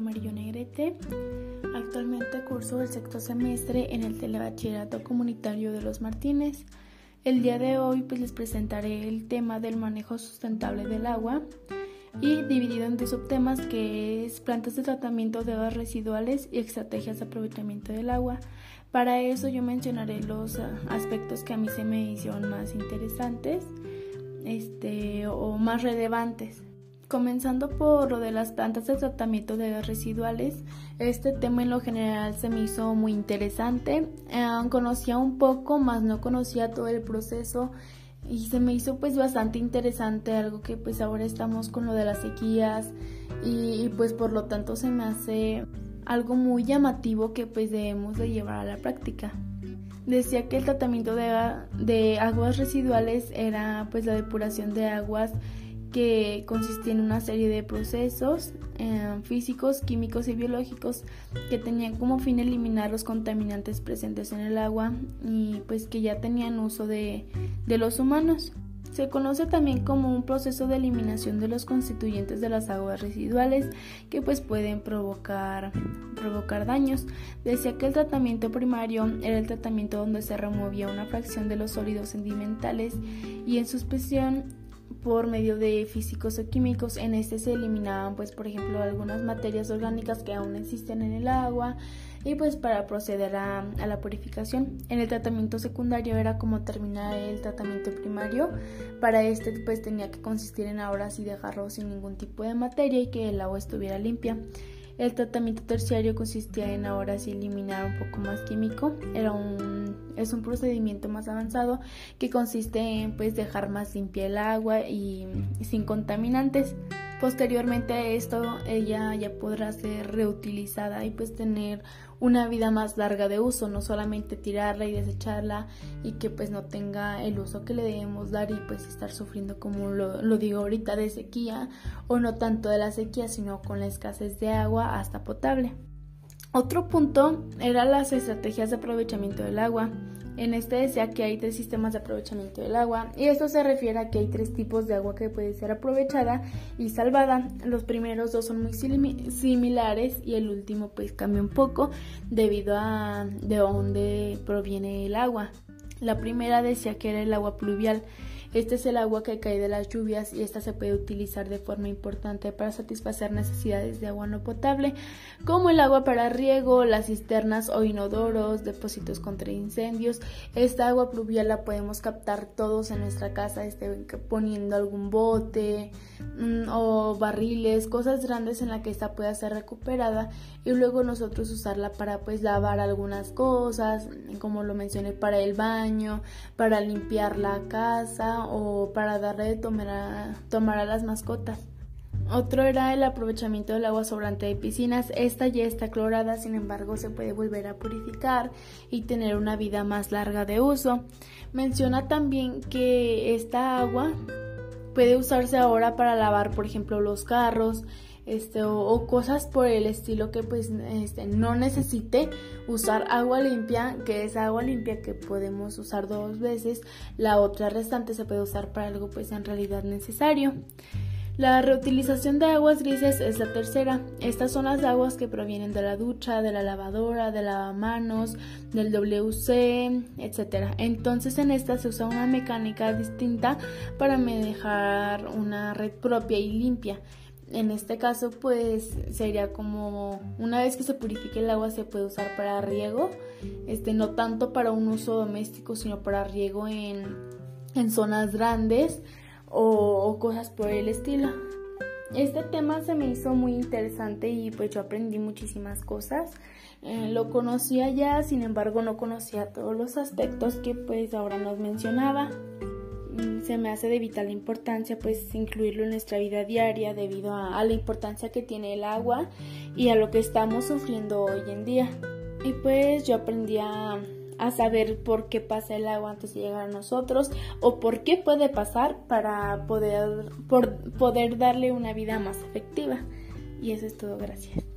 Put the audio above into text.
Maite. Actualmente curso el sexto semestre en el Telebachillerato Comunitario de los Martínez. El día de hoy pues les presentaré el tema del manejo sustentable del agua y dividido en dos subtemas que es plantas de tratamiento de aguas residuales y estrategias de aprovechamiento del agua. Para eso yo mencionaré los ah, aspectos que a mí se me hicieron más interesantes este, o más relevantes. Comenzando por lo de las plantas de tratamiento de aguas residuales, este tema en lo general se me hizo muy interesante. Eh, conocía un poco, más no conocía todo el proceso y se me hizo pues bastante interesante algo que pues ahora estamos con lo de las sequías y, pues por lo tanto se me hace algo muy llamativo que pues debemos de llevar a la práctica. Decía que el tratamiento de, de aguas residuales era pues la depuración de aguas que consistía en una serie de procesos eh, físicos, químicos y biológicos que tenían como fin eliminar los contaminantes presentes en el agua y pues que ya tenían uso de, de los humanos. Se conoce también como un proceso de eliminación de los constituyentes de las aguas residuales que pues pueden provocar, provocar daños. Decía que el tratamiento primario era el tratamiento donde se removía una fracción de los sólidos sedimentales y en suspensión por medio de físicos o químicos. En este se eliminaban, pues, por ejemplo, algunas materias orgánicas que aún existen en el agua y pues para proceder a, la purificación. En el tratamiento secundario era como terminar el tratamiento primario. Para este pues tenía que consistir en ahora sí dejarlo sin ningún tipo de materia y que el agua estuviera limpia. El tratamiento terciario consistía en ahora sí eliminar un poco más químico. Era un, es un procedimiento más avanzado que consiste en pues dejar más limpia el agua y, y sin contaminantes. Posteriormente a esto ella ya podrá ser reutilizada y pues tener una vida más larga de uso, no solamente tirarla y desecharla y que pues no tenga el uso que le debemos dar y pues estar sufriendo como lo, digo ahorita de sequía o no tanto de la sequía sino con la escasez de agua hasta potable. Otro punto era las estrategias de aprovechamiento del agua. En este decía que hay tres sistemas de aprovechamiento del agua y esto se refiere a que hay tres tipos de agua que puede ser aprovechada y salvada. Los primeros dos son muy similares y el último pues cambia un poco debido a de dónde proviene el agua. La primera decía que era el agua pluvial este es el agua que cae de las lluvias y esta se puede utilizar de forma importante para satisfacer necesidades de agua no potable, como el agua para riego, las cisternas o inodoros, depósitos contra incendios. Esta agua pluvial la podemos captar todos en nuestra casa, este, poniendo algún bote mm, o barriles, cosas grandes en la que esta pueda ser recuperada y luego nosotros usarla para pues lavar algunas cosas, como lo mencioné, para el baño, para limpiar la casa o para darle de tomar a, tomar a las mascotas. Otro era el aprovechamiento del agua sobrante de piscinas. Esta ya está clorada, sin embargo se puede volver a purificar y tener una vida más larga de uso. Menciona también que esta agua puede usarse ahora para lavar, por ejemplo, los carros, este, o, cosas por el estilo que pues este, no necesite usar agua limpia, que es agua limpia que podemos usar dos veces, la otra restante se puede usar para algo pues en realidad necesario. La reutilización de aguas grises es la tercera. Estas son las aguas que provienen de la ducha, de la lavadora, de lavamanos, del WC, etc. Entonces en esta se usa una mecánica distinta para manejar una red propia y limpia. En este caso, pues sería como una vez que se purifique el agua se puede usar para riego, este no tanto para un uso doméstico, sino para riego en, en zonas grandes o, cosas por el estilo. Este tema se me hizo muy interesante y pues yo aprendí muchísimas cosas. Eh, lo conocía ya, sin embargo no conocía todos los aspectos que pues ahora nos mencionaba. Se me hace de vital importancia pues incluirlo en nuestra vida diaria debido a, la importancia que tiene el agua y a lo que estamos sufriendo hoy en día. Y pues yo aprendí a, saber por qué pasa el agua antes de llegar a nosotros o por qué puede pasar para poder, por, poder darle una vida más efectiva. Y eso es todo, gracias.